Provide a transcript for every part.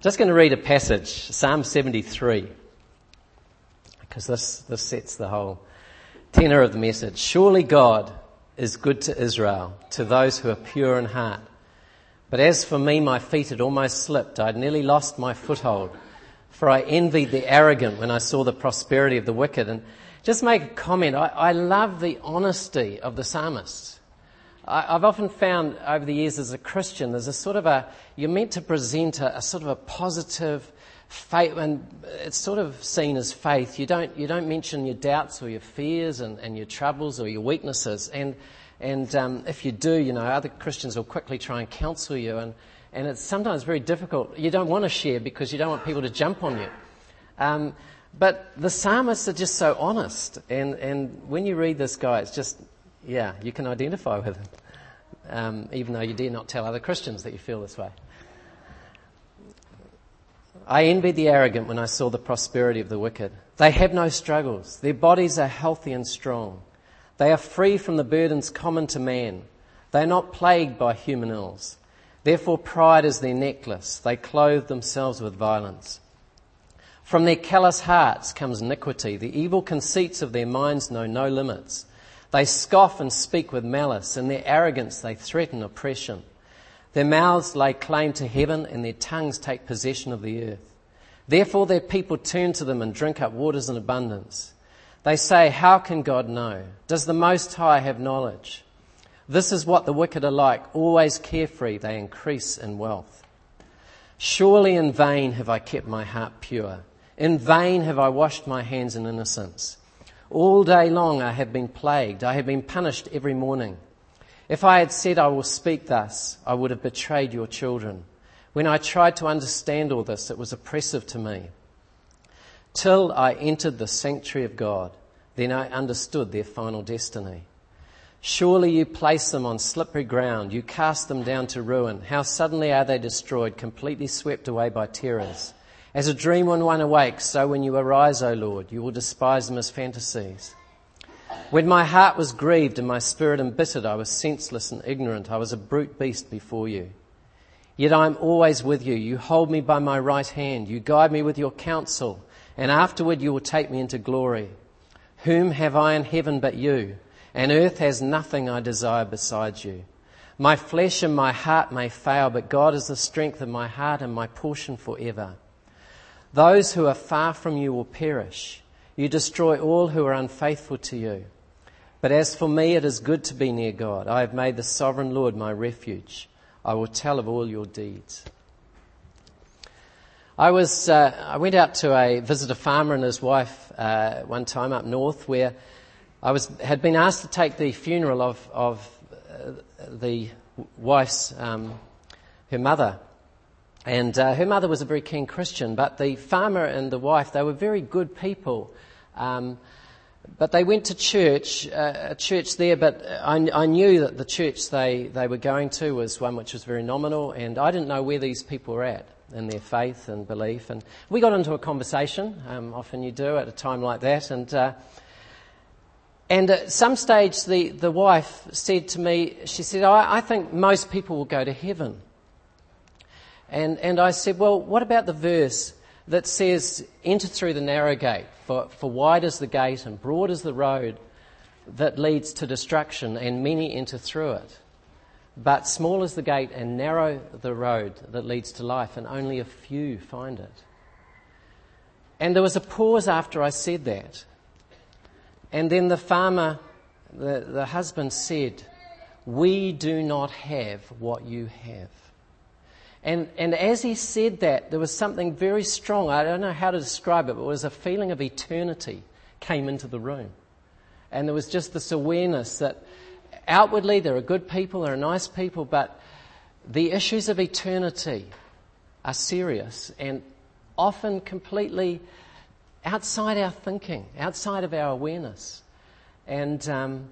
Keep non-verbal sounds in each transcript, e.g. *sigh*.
Just going to read a passage, Psalm 73, because this, this sets the whole tenor of the message. Surely God is good to Israel, to those who are pure in heart. But as for me, my feet had almost slipped. I'd nearly lost my foothold. For I envied the arrogant when I saw the prosperity of the wicked. And just make a comment. I, I love the honesty of the psalmist. I, have often found over the years as a Christian, there's a sort of a, you're meant to present a, a sort of a positive faith, and it's sort of seen as faith. You don't, you don't mention your doubts or your fears and, and your troubles or your weaknesses. And, and um, if you do, you know, other Christians will quickly try and counsel you. And, and it's sometimes very difficult. You don't want to share because you don't want people to jump on you. Um, but the psalmists are just so honest. And, and when you read this guy, it's just, yeah, you can identify with him, um, even though you dare not tell other Christians that you feel this way. I envied the arrogant when I saw the prosperity of the wicked. They have no struggles. Their bodies are healthy and strong. They are free from the burdens common to man. They are not plagued by human ills. Therefore, pride is their necklace. They clothe themselves with violence. From their callous hearts comes iniquity. The evil conceits of their minds know no limits. They scoff and speak with malice. In their arrogance, they threaten oppression. Their mouths lay claim to heaven, and their tongues take possession of the earth. Therefore, their people turn to them and drink up waters in abundance. They say, How can God know? Does the Most High have knowledge? This is what the wicked are like, always carefree, they increase in wealth. Surely in vain have I kept my heart pure. In vain have I washed my hands in innocence. All day long I have been plagued. I have been punished every morning. If I had said I will speak thus, I would have betrayed your children. When I tried to understand all this, it was oppressive to me. Till I entered the sanctuary of God, then I understood their final destiny. Surely you place them on slippery ground. You cast them down to ruin. How suddenly are they destroyed, completely swept away by terrors. As a dream when one awakes, so when you arise, O Lord, you will despise them as fantasies. When my heart was grieved and my spirit embittered, I was senseless and ignorant. I was a brute beast before you. Yet I am always with you. You hold me by my right hand. You guide me with your counsel, and afterward you will take me into glory. Whom have I in heaven but you? And earth has nothing I desire besides you. My flesh and my heart may fail, but God is the strength of my heart and my portion forever. Those who are far from you will perish. You destroy all who are unfaithful to you. But as for me, it is good to be near God. I have made the sovereign Lord my refuge. I will tell of all your deeds. I was, uh, I went out to a visit a farmer and his wife uh, one time up north where I was, had been asked to take the funeral of, of uh, the wife's, um, her mother. And uh, her mother was a very keen Christian, but the farmer and the wife, they were very good people. Um, but they went to church, uh, a church there, but I, I, knew that the church they, they were going to was one which was very nominal, and I didn't know where these people were at in their faith and belief. And we got into a conversation, um, often you do at a time like that, and uh, and at some stage the, the wife said to me, she said, I, I think most people will go to heaven. And, and I said, well, what about the verse that says, enter through the narrow gate, for, for wide is the gate and broad is the road that leads to destruction, and many enter through it. But small is the gate and narrow the road that leads to life, and only a few find it. And there was a pause after I said that. And then the farmer, the, the husband said, We do not have what you have. And, and as he said that, there was something very strong. I don't know how to describe it, but it was a feeling of eternity came into the room. And there was just this awareness that outwardly there are good people, there are nice people, but the issues of eternity are serious and often completely outside our thinking, outside of our awareness. And um,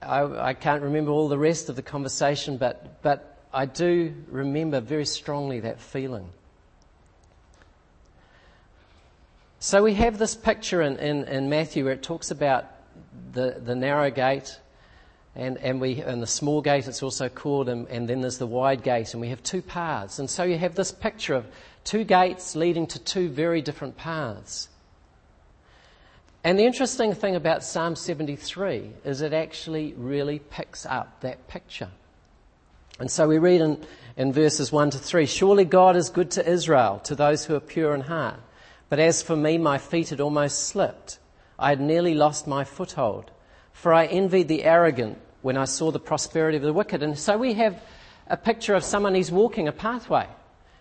I, I, can't remember all the rest of the conversation, but, but I do remember very strongly that feeling. So we have this picture in, in, in Matthew where it talks about the, the narrow gate And, and, we, and the small gate, it's also called, and, and then there's the wide gate, and we have two paths. And so you have this picture of two gates leading to two very different paths. And the interesting thing about Psalm 73 is it actually really picks up that picture. And so we read in, in verses 1 to 3 Surely God is good to Israel, to those who are pure in heart. But as for me, my feet had almost slipped. I had nearly lost my foothold. For I envied the arrogant when I saw the prosperity of the wicked. And so we have a picture of someone who's walking a pathway.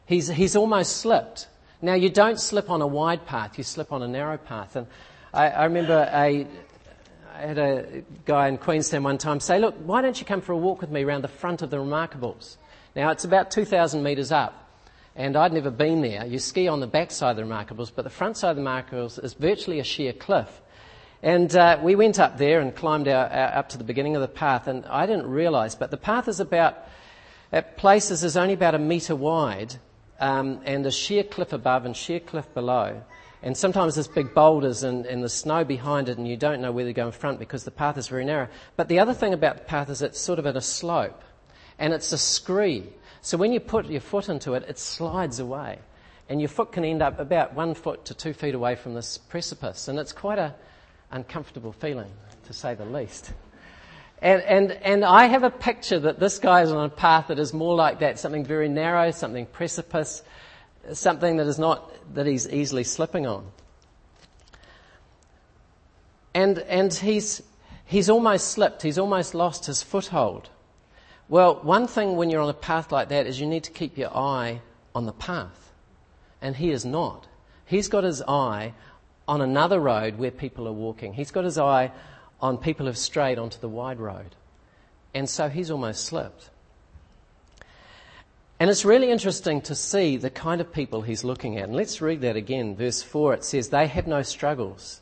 He's, he's almost slipped. Now, you don't slip on a wide path, you slip on a narrow path. And I, I remember a, I had a guy in Queenstown one time say, Look, why don't you come for a walk with me around the front of the Remarkables? Now, it's about 2,000 metres up, and I'd never been there. You ski on the back side of the Remarkables, but the front side of the Remarkables is virtually a sheer cliff. And uh, we went up there and climbed our, our, up to the beginning of the path, and I didn't realise, but the path is about, at places, is only about a metre wide, um, and a sheer cliff above and sheer cliff below. And sometimes there's big boulders and, and the snow behind it, and you don't know whether to go in front because the path is very narrow. But the other thing about the path is it's sort of at a slope, and it's a scree. So when you put your foot into it, it slides away. And your foot can end up about one foot to two feet away from this precipice. And it's quite a, uncomfortable feeling, to say the least. And, and, and I have a picture that this guy is on a path that is more like that, something very narrow, something precipice, something that is not, that he's easily slipping on. And, and he's, he's almost slipped, he's almost lost his foothold. Well, one thing when you're on a path like that is you need to keep your eye on the path. And he is not. He's got his eye on another road where people are walking. He's got his eye on people who've strayed onto the wide road. And so he's almost slipped. And it's really interesting to see the kind of people he's looking at. And let's read that again. Verse 4 it says, They have no struggles,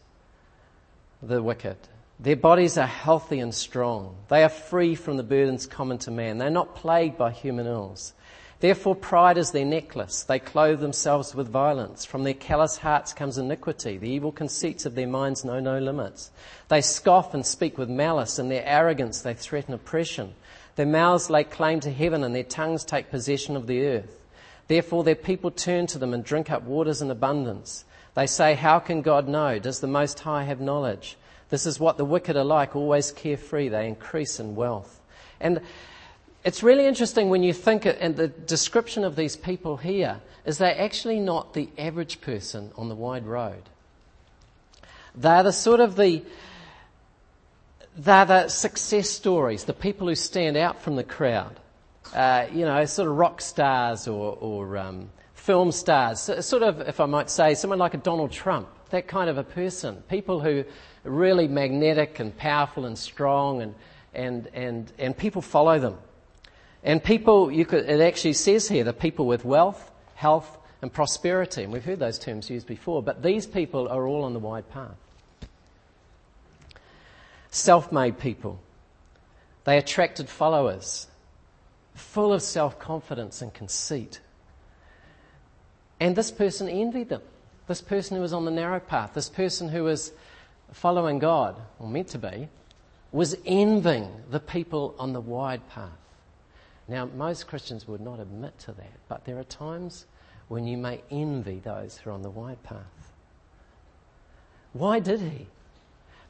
the wicked. Their bodies are healthy and strong. They are free from the burdens common to man. They're not plagued by human ills. Therefore, pride is their necklace. They clothe themselves with violence. From their callous hearts comes iniquity. The evil conceits of their minds know no limits. They scoff and speak with malice. In their arrogance, they threaten oppression. Their mouths lay claim to heaven, and their tongues take possession of the earth. Therefore, their people turn to them and drink up waters in abundance. They say, How can God know? Does the Most High have knowledge? This is what the wicked are like, always carefree. They increase in wealth. And it's really interesting when you think, and the description of these people here is they're actually not the average person on the wide road. They're the sort of the, they're the success stories, the people who stand out from the crowd. Uh, you know, sort of rock stars or, or um, film stars. Sort of, if I might say, someone like a Donald Trump, that kind of a person. People who are really magnetic and powerful and strong, and, and, and, and people follow them. And people, could, it actually says here, the people with wealth, health, and prosperity. And we've heard those terms used before, but these people are all on the wide path. Self made people. They attracted followers, full of self confidence and conceit. And this person envied them. This person who was on the narrow path, this person who was following God, or meant to be, was envying the people on the wide path. Now, most Christians would not admit to that, but there are times when you may envy those who are on the wide path. Why did he?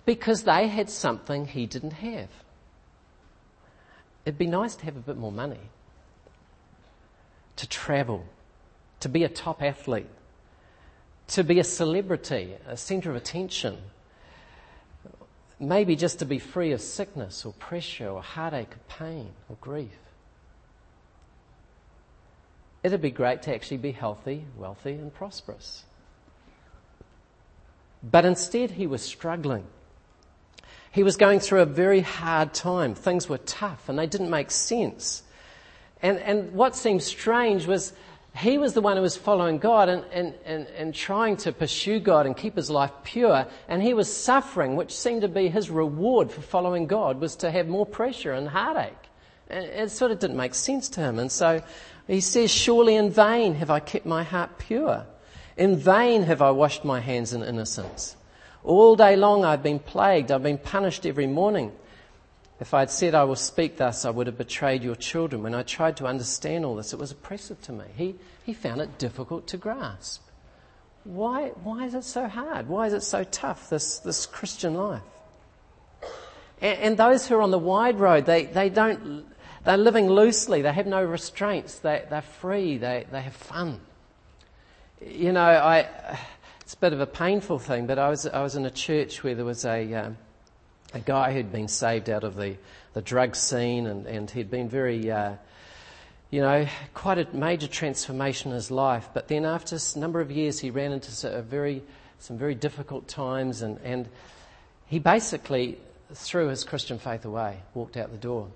Because they had something he didn't have. It'd be nice to have a bit more money, to travel, to be a top athlete, to be a celebrity, a centre of attention, maybe just to be free of sickness or pressure or heartache or pain or grief. It'd be great to actually be healthy, wealthy, and prosperous. But instead, he was struggling. He was going through a very hard time. Things were tough and they didn't make sense. And, and what seemed strange was he was the one who was following God and, and, and, and trying to pursue God and keep his life pure. And he was suffering, which seemed to be his reward for following God, was to have more pressure and heartache. And it sort of didn't make sense to him. And so he says, Surely in vain have I kept my heart pure. In vain have I washed my hands in innocence. All day long I've been plagued, I've been punished every morning. If I had said, I will speak thus, I would have betrayed your children. When I tried to understand all this, it was oppressive to me. He, he found it difficult to grasp. Why, why is it so hard? Why is it so tough, this, this Christian life? And, and those who are on the wide road, they, they don't, they're living loosely. They have no restraints. They, they're free. They, they have fun. You know, I, it's a bit of a painful thing, but I was, I was in a church where there was a, um, a guy who'd been saved out of the, the drug scene and, and he'd been very, uh, you know, quite a major transformation in his life. But then after a number of years, he ran into very, some very difficult times and, and he basically threw his Christian faith away, walked out the door.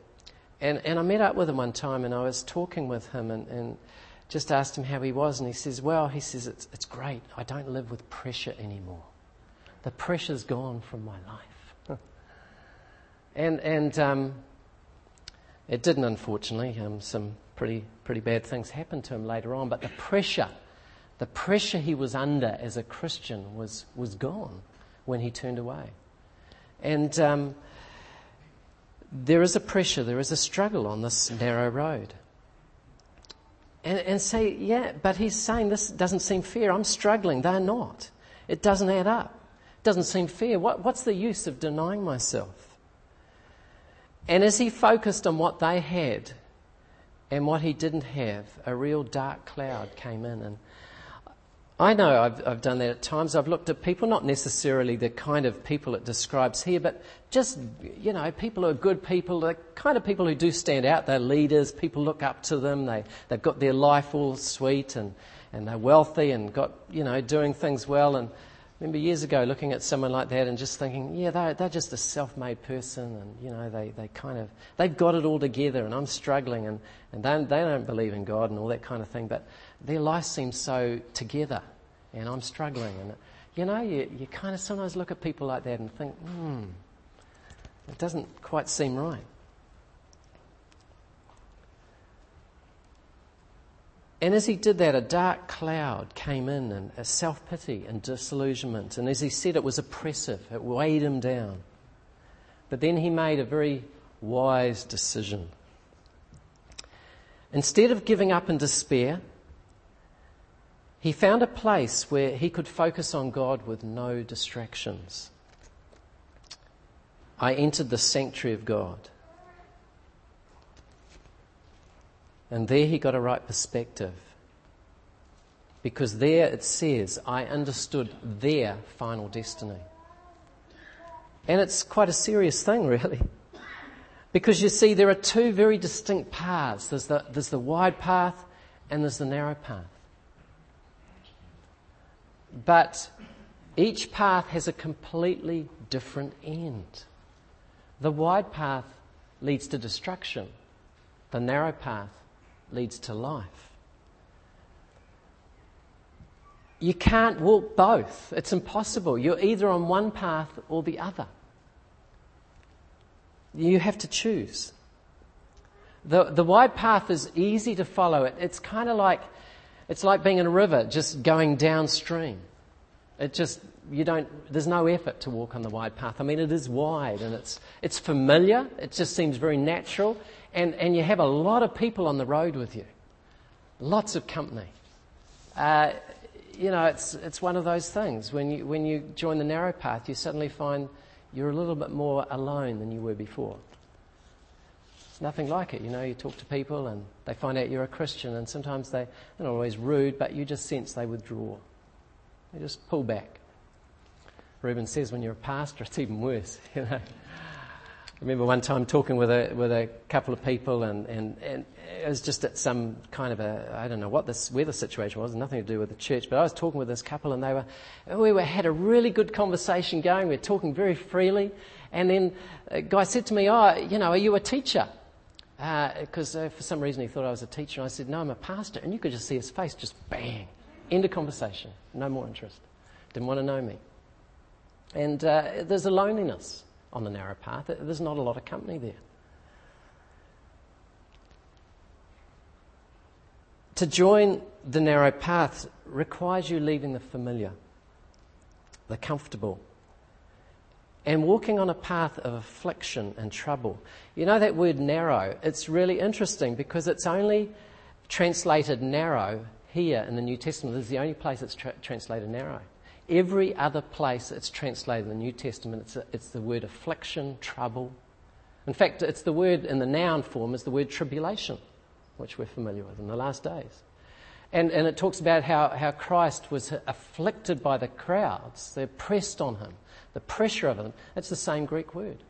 And, and I met up with him one time and I was talking with him and, and just asked him how he was. And he says, Well, he says, it's, it's great. I don't live with pressure anymore. The pressure's gone from my life. and and um, it didn't, unfortunately. Um, some pretty, pretty bad things happened to him later on. But the pressure, the pressure he was under as a Christian was, was gone when he turned away. And um, there is a pressure, there is a struggle on this narrow road. And, and say, yeah, but he's saying this doesn't seem fair. I'm struggling. They're not. It doesn't add up. It doesn't seem fair. What, what's the use of denying myself? And as he focused on what they had and what he didn't have, a real dark cloud came in and I know I've, I've, done that at times. I've looked at people, not necessarily the kind of people it describes here, but just, you know, people who are good people, the kind of people who do stand out. They're leaders, people look up to them, they, they've got their life all sweet and, and they're wealthy and got, you know, doing things well. And I remember years ago looking at someone like that and just thinking, yeah, they're, they're just a self-made person and, you know, they, they kind of, they've got it all together and I'm struggling and, and they, they don't believe in God and all that kind of thing. But their life seems so together and I'm struggling. And, you know, you, you kind of sometimes look at people like that and think, hmm, it doesn't quite seem right. And as he did that, a dark cloud came in and a self pity and disillusionment. And as he said, it was oppressive, it weighed him down. But then he made a very wise decision. Instead of giving up in despair, he found a place where he could focus on God with no distractions. I entered the sanctuary of God. And there he got a right perspective. Because there it says, I understood their final destiny. And it's quite a serious thing, *laughs* really. Because you see, there are two very distinct paths there's the, there's the wide path and there's the narrow path. But each path has a completely different end. The wide path leads to destruction. The narrow path leads to life. You can't walk both. It's impossible. You're either on one path or the other. You have to choose. The, the wide path is easy to follow. It, it's kind of like it's like being in a river, just going downstream. It just, you don't, there's no effort to walk on the wide path. I mean, it is wide and it's, it's familiar. It just seems very natural. And, and you have a lot of people on the road with you. Lots of company. Uh, you know, it's, it's one of those things. When you, when you join the narrow path, you suddenly find you're a little bit more alone than you were before. It's nothing like it. You know, you talk to people and they find out you're a Christian, and sometimes they, they're not always rude, but you just sense they withdraw. They just pull back. Reuben says when you're a pastor, *laughs* it's even worse. *laughs* You know. I remember one time talking with a with a couple of people, and, and, and it was just at some kind of a I don't know what this where the situation was, nothing to do with the church. But I was talking with this couple, and they were we were, had a really good conversation going. We were talking very freely, and then a guy said to me, "Oh, you know, are you a teacher?" Because uh, uh, for some reason he thought I was a teacher. And I said, no, I'm a pastor. And you could just see his face just bang. End of conversation. No more interest. Didn't want to know me. And uh, there's a loneliness on the narrow path. There's not a lot of company there. To join the narrow path requires you leaving the familiar, the comfortable, and walking on a path of affliction and trouble. You know that word narrow? It's really interesting because it's only translated narrow here in the New Testament. This is the only place it's tra- translated narrow. Every other place it's translated in the New Testament, it's, a, it's the word affliction, trouble. In fact, it's the word in the noun form is the word tribulation, which we're familiar with in the last days. And, and it talks about how, how Christ was afflicted by the crowds. They're pressed on him, the pressure of them. It's the same Greek word.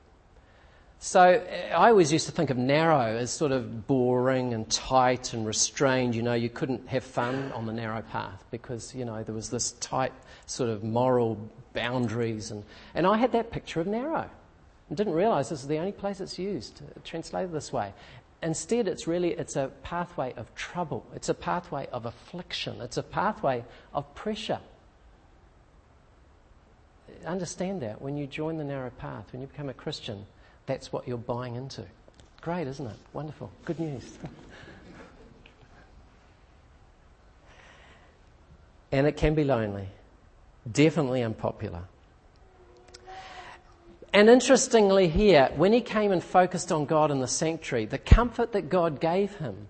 So eh, I always used to think of narrow as sort of boring and tight and restrained. You know, you couldn't have fun on the narrow path because, you know, there was this tight sort of moral boundaries. And, and I had that picture of narrow and didn't realize this is the only place it's used, translated this way. Instead, it's really, it's a pathway of trouble. It's a pathway of affliction. It's a pathway of pressure. Understand that when you join the narrow path, when you become a Christian, that's what you're buying into. Great, isn't it? Wonderful. Good news. *laughs* and it can be lonely. Definitely unpopular. And interestingly, here, when he came and focused on God in the sanctuary, the comfort that God gave him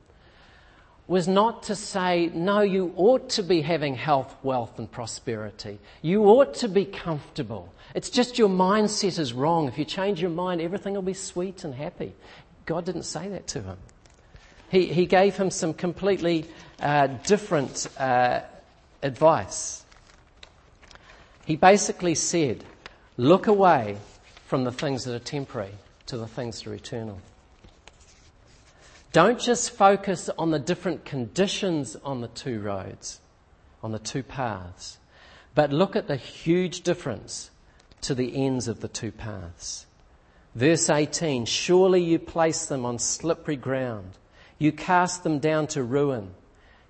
was not to say, no, you ought to be having health, wealth, and prosperity. You ought to be comfortable. It's just your mindset is wrong. If you change your mind, everything will be sweet and happy. God didn't say that to him. He, he gave him some completely uh, different uh, advice. He basically said, look away from the things that are temporary to the things that are eternal. Don't just focus on the different conditions on the two roads, on the two paths, but look at the huge difference to the ends of the two paths. Verse 18, surely you place them on slippery ground. You cast them down to ruin.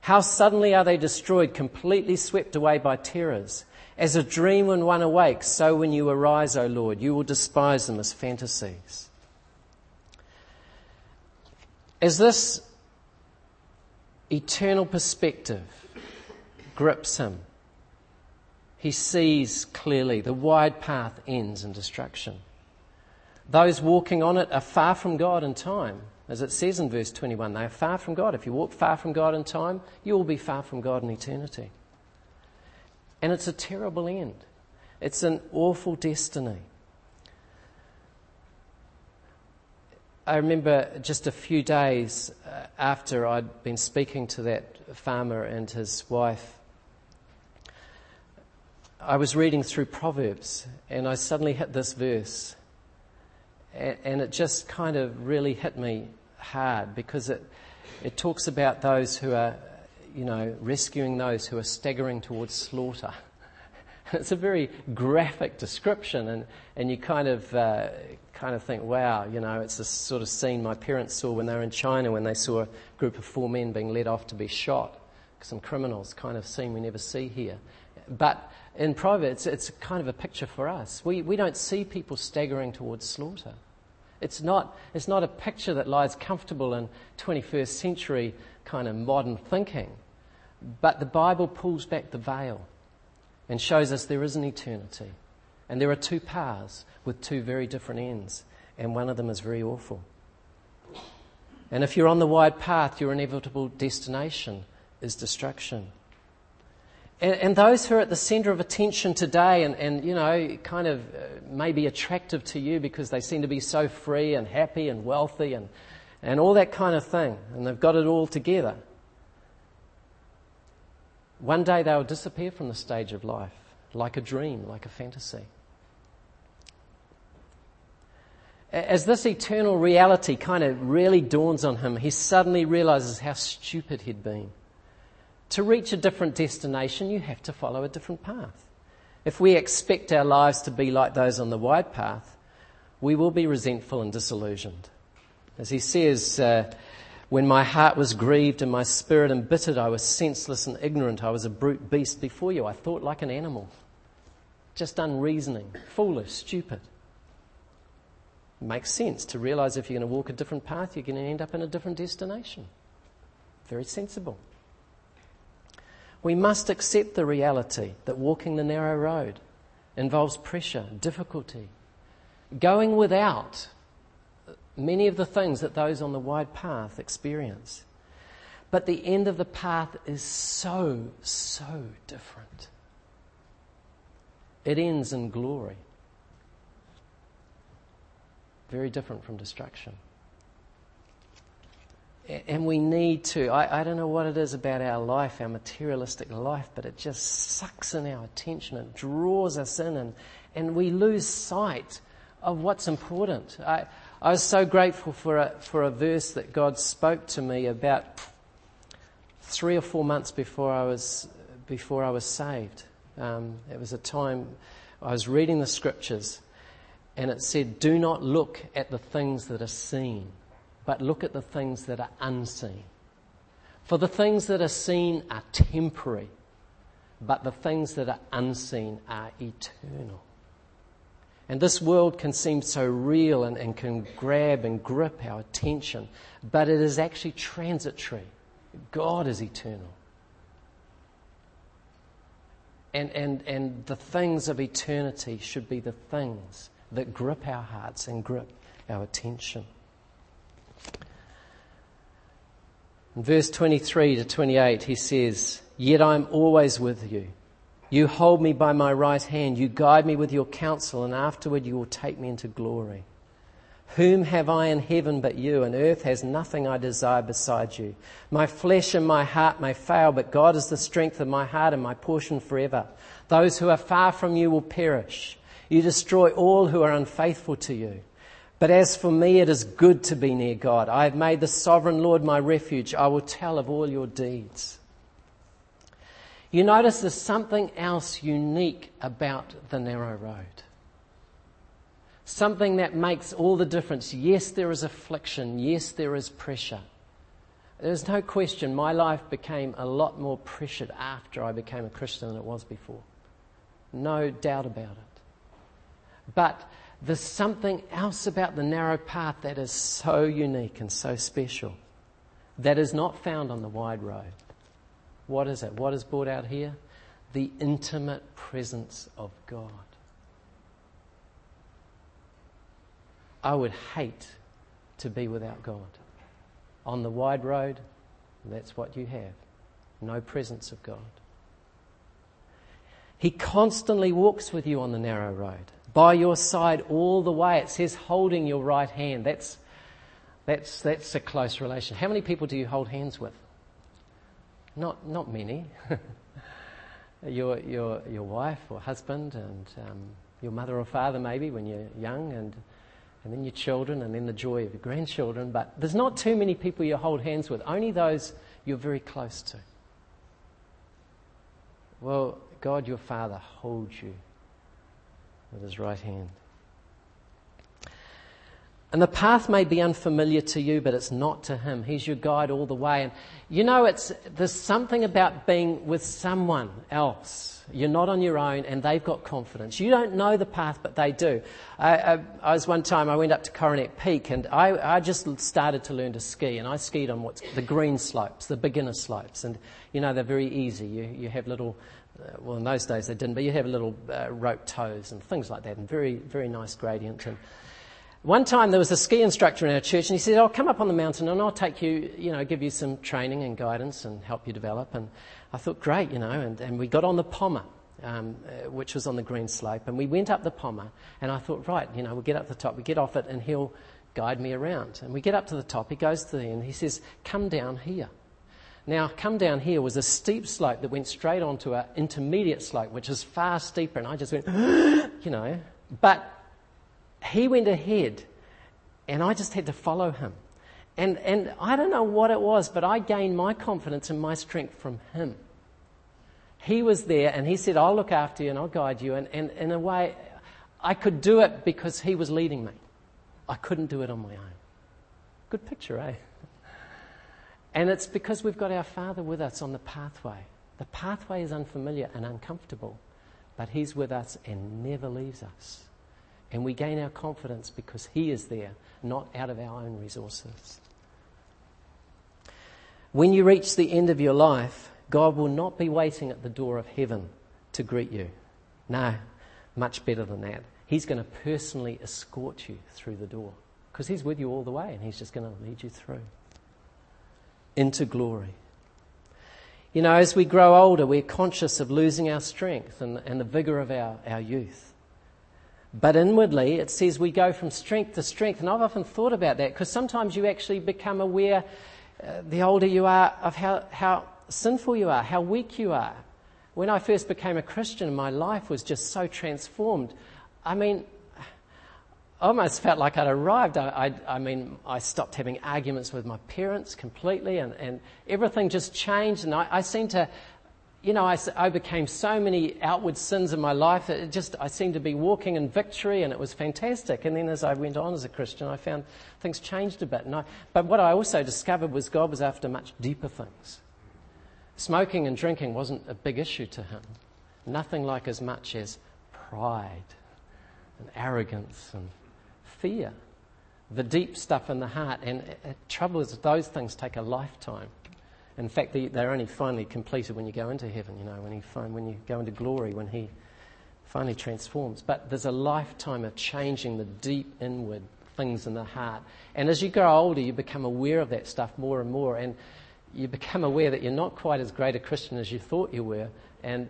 How suddenly are they destroyed, completely swept away by terrors. As a dream when one awakes, so when you arise, O Lord, you will despise them as fantasies. As this eternal perspective grips him, he sees clearly the wide path ends in destruction. Those walking on it are far from God in time. As it says in verse 21, they are far from God. If you walk far from God in time, you will be far from God in eternity. And it's a terrible end. It's an awful destiny. I remember just a few days uh, after I'd been speaking to that farmer and his wife, I was reading through Proverbs and I suddenly hit this verse. And it just kind of really hit me hard because it, it talks about those who are you know, rescuing those who are staggering towards slaughter. *laughs* It's a very graphic description, and, and you kind of, uh, kind of think, wow, you know, it's the sort of scene my parents saw when they were in China when they saw a group of four men being led off to be shot. Some criminals, kind of scene we never see here. But in Proverbs, it's kind of a picture for us. We, we don't see people staggering towards slaughter. It's not, it's not a picture that lies comfortable in 21st century kind of modern thinking. But the Bible pulls back the veil and shows us there is an eternity. And there are two paths with two very different ends, and one of them is very awful. And if you're on the wide path, your inevitable destination is destruction. And, and those who are at the center of attention today and, and you know, kind of uh, may be attractive to you because they seem to be so free and happy and wealthy and, and all that kind of thing, and they've got it all together. One day they'll disappear from the stage of life, like a dream, like a fantasy. As this eternal reality kind of really dawns on him, he suddenly realizes how stupid he'd been. To reach a different destination, you have to follow a different path. If we expect our lives to be like those on the wide path, we will be resentful and disillusioned. As he says, uh, when my heart was grieved and my spirit embittered, I was senseless and ignorant. I was a brute beast before you. I thought like an animal. Just unreasoning, foolish, stupid. It makes sense to realize if you're going to walk a different path, you're going to end up in a different destination. Very sensible. We must accept the reality that walking the narrow road involves pressure, difficulty, going without many of the things that those on the wide path experience. But the end of the path is so, so different. It ends in glory. Very different from destruction. And we need to. I, I, don't know what it is about our life, our materialistic life, but it just sucks in our attention. It draws us in, and, and we lose sight of what's important. I, I was so grateful for a, for a verse that God spoke to me about three or four months before I was, before I was saved. Um, it was a time I was reading the scriptures and it said, Do not look at the things that are seen, but look at the things that are unseen. For the things that are seen are temporary, but the things that are unseen are eternal. And this world can seem so real and, and can grab and grip our attention, but it is actually transitory. God is eternal. And, and, and the things of eternity should be the things that grip our hearts and grip our attention. In verse 23 to 28, he says, Yet I am always with you. You hold me by my right hand. You guide me with your counsel, and afterward you will take me into glory. Whom have I in heaven but you, and earth has nothing I desire beside you. My flesh and my heart may fail, but God is the strength of my heart and my portion forever. Those who are far from you will perish. You destroy all who are unfaithful to you. But as for me, it is good to be near God. I have made the sovereign Lord my refuge. I will tell of all your deeds. You notice there's something else unique about the narrow road something that makes all the difference. Yes, there is affliction. Yes, there is pressure. There's no question my life became a lot more pressured after I became a Christian than it was before. No doubt about it. But there's something else about the narrow path that is so unique and so special that is not found on the wide road. What is it? What is brought out here? The intimate presence of God. I would hate to be without God. On the wide road, that's what you have no presence of God. He constantly walks with you on the narrow road, by your side all the way. It says holding your right hand. That's, that's, that's a close relation. How many people do you hold hands with? Not, not many. *laughs* your, your, your wife or husband and um, your mother or father, maybe, when you're young, and and then your children, and then the joy of your grandchildren. But there's not too many people you hold hands with, only those you're very close to. Well, God your Father holds you with his right hand. And the path may be unfamiliar to you, but it's not to him. He's your guide all the way. And you know, it's, there's something about being with someone else you're not on your own, and they've got confidence. You don't know the path, but they do. I, I, I was one time, I went up to Coronet Peak, and I, I, just started to learn to ski, and I skied on what's the green slopes, the beginner slopes. And, you know, they're very easy. You, you have little, well, in those days they didn't, but you have little uh, rope tows and things like that, and very, very nice gradient. And, one time there was a ski instructor in our church and he said, I'll come up on the mountain and I'll take you, you know, give you some training and guidance and help you develop. And I thought, great, you know, and, and we got on the Poma, um, uh, which was on the green slope, and we went up the Poma, and I thought, right, you know, we'll get up the top, we get off it, and he'll guide me around. And we get up to the top, he goes to the end, he says, come down here. Now, come down here was a steep slope that went straight onto an intermediate slope, which is far steeper, and I just went, *gasps* you know, but he went ahead, and I just had to follow him. And, and I don't know what it was, but I gained my confidence and my strength from him. He was there and he said, I'll look after you and I'll guide you. And, and in a way, I could do it because he was leading me. I couldn't do it on my own. Good picture, eh? And it's because we've got our Father with us on the pathway. The pathway is unfamiliar and uncomfortable, but He's with us and never leaves us. And we gain our confidence because He is there, not out of our own resources. When you reach the end of your life, God will not be waiting at the door of heaven to greet you. No, much better than that. He's going to personally escort you through the door because He's with you all the way and He's just going to lead you through into glory. You know, as we grow older, we're conscious of losing our strength and, and the vigor of our, our youth. But inwardly, it says we go from strength to strength. And I've often thought about that because sometimes you actually become aware, uh, the older you are, of how, how sinful you are, how weak you are. When I first became a Christian, my life was just so transformed. I mean, almost felt like I'd arrived. I, I, I, mean, I stopped having arguments with my parents completely, and, and everything just changed. And I, I seemed to, you know, I overcame so many outward sins in my life. That it just, I seemed to be walking in victory, and it was fantastic. And then as I went on as a Christian, I found things changed a bit. And I, but what I also discovered was God was after much deeper things. Smoking and drinking wasn't a big issue to him. Nothing like as much as pride and arrogance and fear, the deep stuff in the heart. And the trouble is, those things take a lifetime. In fact, they're only finally completed when you go into heaven, you know, when, he when you go into glory, when He finally transforms. But there's a lifetime of changing the deep inward things in the heart. And as you grow older, you become aware of that stuff more and more. And you become aware that you're not quite as great a Christian as you thought you were. And,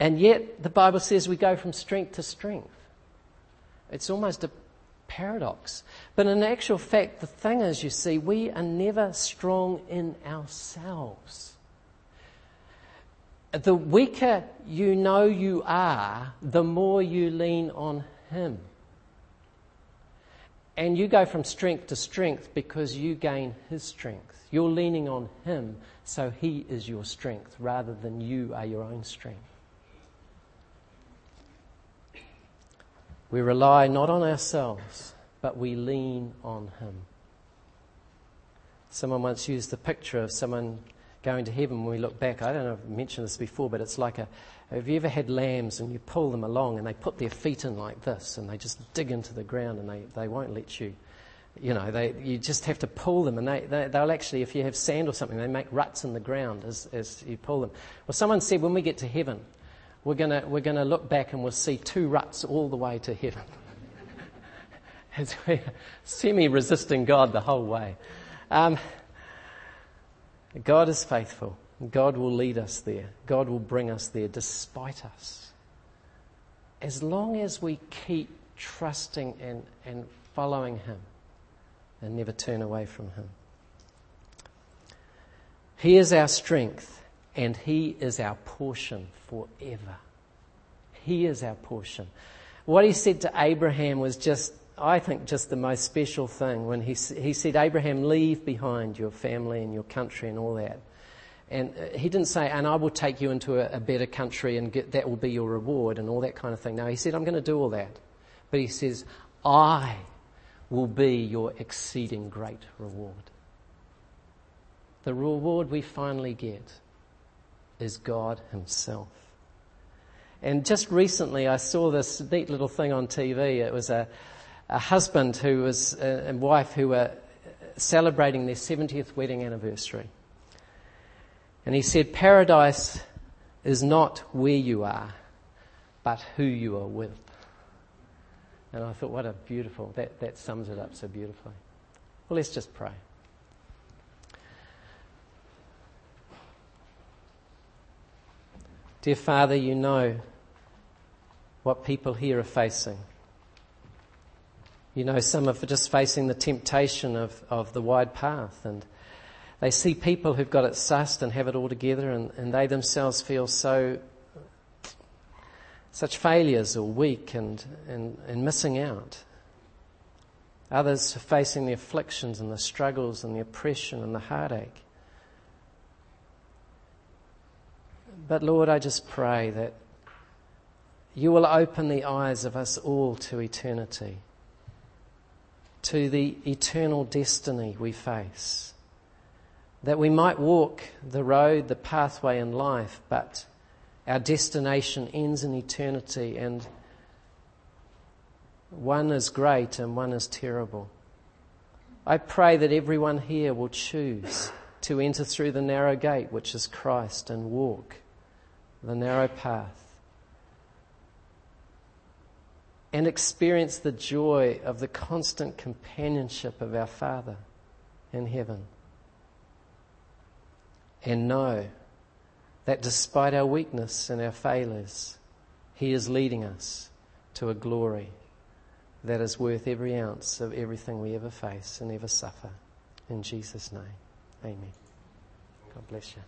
and yet, the Bible says we go from strength to strength. It's almost a paradox. But in actual fact, the thing is, you see, we are never strong in ourselves. The weaker you know you are, the more you lean on Him. And you go from strength to strength because you gain His strength. You're leaning on Him, so He is your strength rather than you are your own strength. We rely not on ourselves, but we lean on Him. Someone once used the picture of someone going to heaven when we look back. I don't know if I've mentioned this before, but it's like a have you ever had lambs and you pull them along and they put their feet in like this and they just dig into the ground and they, they won't let you, you know, they, you just have to pull them and they, they, they'll actually, if you have sand or something, they make ruts in the ground as, as you pull them. Well, someone said when we get to heaven, we're going we're gonna look back and we'll see two ruts all the way to heaven. *laughs* As we're semi resisting God the whole way. Um, God is faithful. God will lead us there. God will bring us there despite us. As long as we keep trusting and, and following Him and never turn away from Him. He is our strength and He is our portion forever. He is our portion. What He said to Abraham was just, I think, just the most special thing when He, he said, Abraham, leave behind your family and your country and all that. And uh, he didn't say, and I will take you into a, a better country and get, that will be your reward and all that kind of thing. No, he said, I'm going to do all that. But he says, I will be your exceeding great reward. The reward we finally get is God Himself. And just recently, I saw this neat little thing on TV. It was a, a husband who was uh, and wife who were celebrating their 70th wedding anniversary. And he said, Paradise is not where you are, but who you are with. And I thought, what a beautiful, that, that sums it up so beautifully. Well, let's just pray. Dear Father, you know what people here are facing. You know, some are just facing the temptation of, of the wide path, and they see people who've got it sussed and have it all together, and, and they themselves feel so such failures or weak and, and, and missing out. Others are facing the afflictions and the struggles and the oppression and the heartache. But Lord, I just pray that you will open the eyes of us all to eternity, to the eternal destiny we face. That we might walk the road, the pathway in life, but our destination ends in eternity and one is great and one is terrible. I pray that everyone here will choose to enter through the narrow gate, which is Christ, and walk the narrow path. and experience the joy of the constant companionship of our Father in heaven. And know that despite our weakness and our failures, He is leading us to a glory that is worth every ounce of everything we ever face and ever suffer. In Jesus' name, amen. God bless you.